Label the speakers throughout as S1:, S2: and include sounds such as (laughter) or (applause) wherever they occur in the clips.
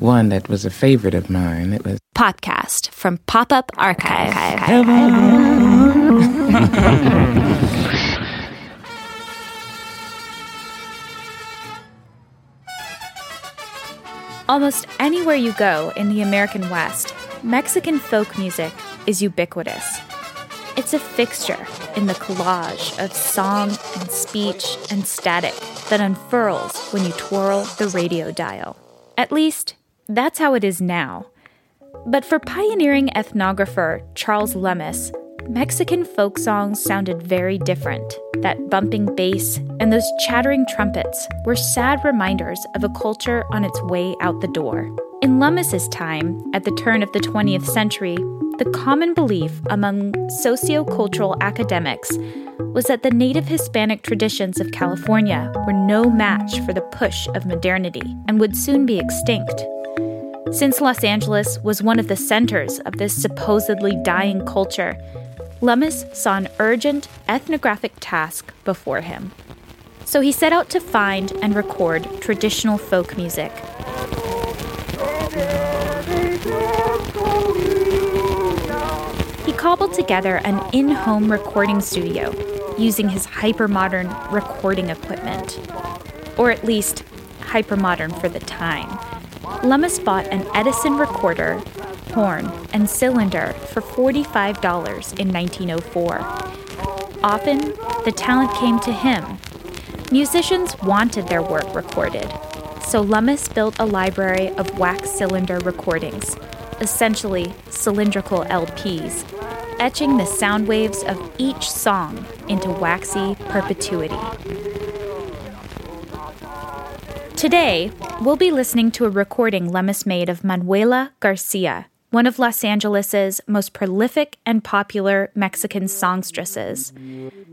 S1: one that was a favorite of mine. It was
S2: Popcast from Pop Up Archive. (laughs) Almost anywhere you go in the American West, Mexican folk music is ubiquitous. It's a fixture in the collage of song and speech and static that unfurls when you twirl the radio dial. At least, that's how it is now. But for pioneering ethnographer Charles Lummis, Mexican folk songs sounded very different. That bumping bass and those chattering trumpets were sad reminders of a culture on its way out the door. In Lummis's time, at the turn of the 20th century, the common belief among sociocultural academics was that the native Hispanic traditions of California were no match for the push of modernity and would soon be extinct. Since Los Angeles was one of the centers of this supposedly dying culture, Lummis saw an urgent ethnographic task before him. So he set out to find and record traditional folk music. He cobbled together an in home recording studio using his hypermodern recording equipment. Or at least, hypermodern for the time. Lummis bought an Edison recorder horn, and cylinder for $45 in 1904. Often, the talent came to him. Musicians wanted their work recorded, so Lummis built a library of wax cylinder recordings, essentially cylindrical LPs, etching the sound waves of each song into waxy perpetuity. Today, we'll be listening to a recording Lummis made of Manuela Garcia, one of Los Angeles's most prolific and popular Mexican songstresses.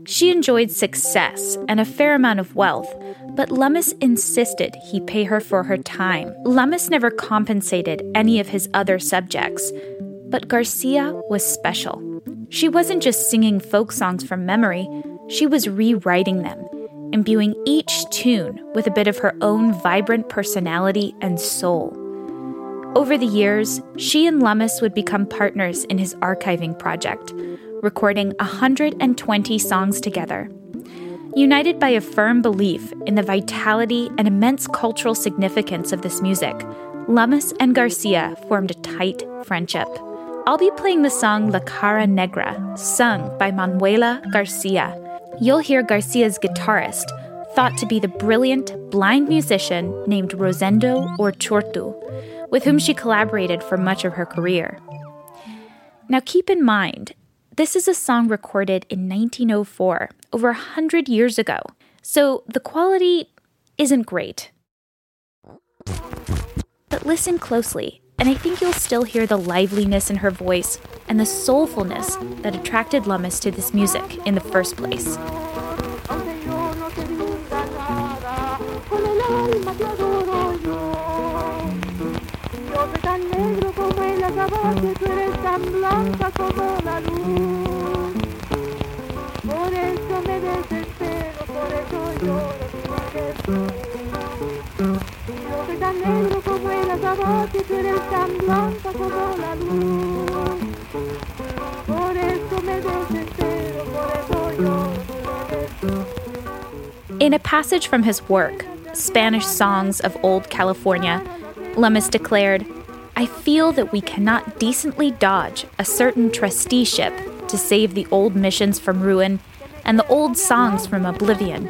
S2: She enjoyed success and a fair amount of wealth, but Lummis insisted he pay her for her time. Lummis never compensated any of his other subjects, but Garcia was special. She wasn't just singing folk songs from memory, she was rewriting them, imbuing each tune with a bit of her own vibrant personality and soul. Over the years, she and Lummis would become partners in his archiving project, recording 120 songs together. United by a firm belief in the vitality and immense cultural significance of this music, Lummis and Garcia formed a tight friendship. I'll be playing the song La Cara Negra, sung by Manuela Garcia. You'll hear Garcia's guitarist, thought to be the brilliant blind musician named Rosendo Uruchurtu, with whom she collaborated for much of her career. Now, keep in mind, this is a song recorded in 1904, over a 100 years ago, so the quality isn't great. But listen closely, and I think you'll still hear the liveliness in her voice and the soulfulness that attracted Lummis to this music in the first place.
S3: Tan Yo negro como el azabache, tú eres tan blanca como la. Por eso me desespero, por eso lloro
S2: In a passage from his work, Spanish Songs of Old California, Lummis declared, I feel that we cannot decently dodge a certain trusteeship to save the old missions from ruin and the old songs from oblivion.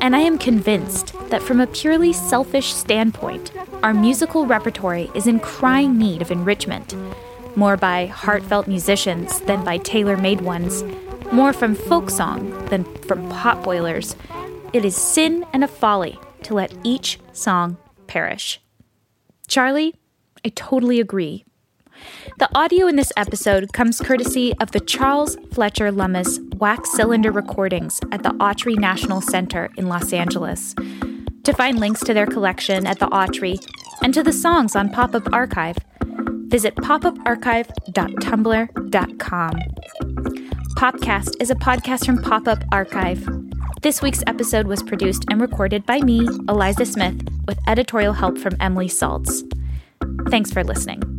S2: And I am convinced that from a purely selfish standpoint, our musical repertory is in crying need of enrichment, more by heartfelt musicians than by tailor made ones, more from folk song than from pot boilers. It is sin and a folly to let each song perish. Charlie, I totally agree. The audio in this episode comes courtesy of the Charles Fletcher Lummis wax cylinder recordings at the Autry National Center in Los Angeles. To find links to their collection at the Autry and to the songs on Pop Up Archive, visit popuparchive.tumblr.com. Popcast is a podcast from Pop Up Archive. This week's episode was produced and recorded by me, Eliza Smith, with editorial help from Emily Saltz. Thanks for listening.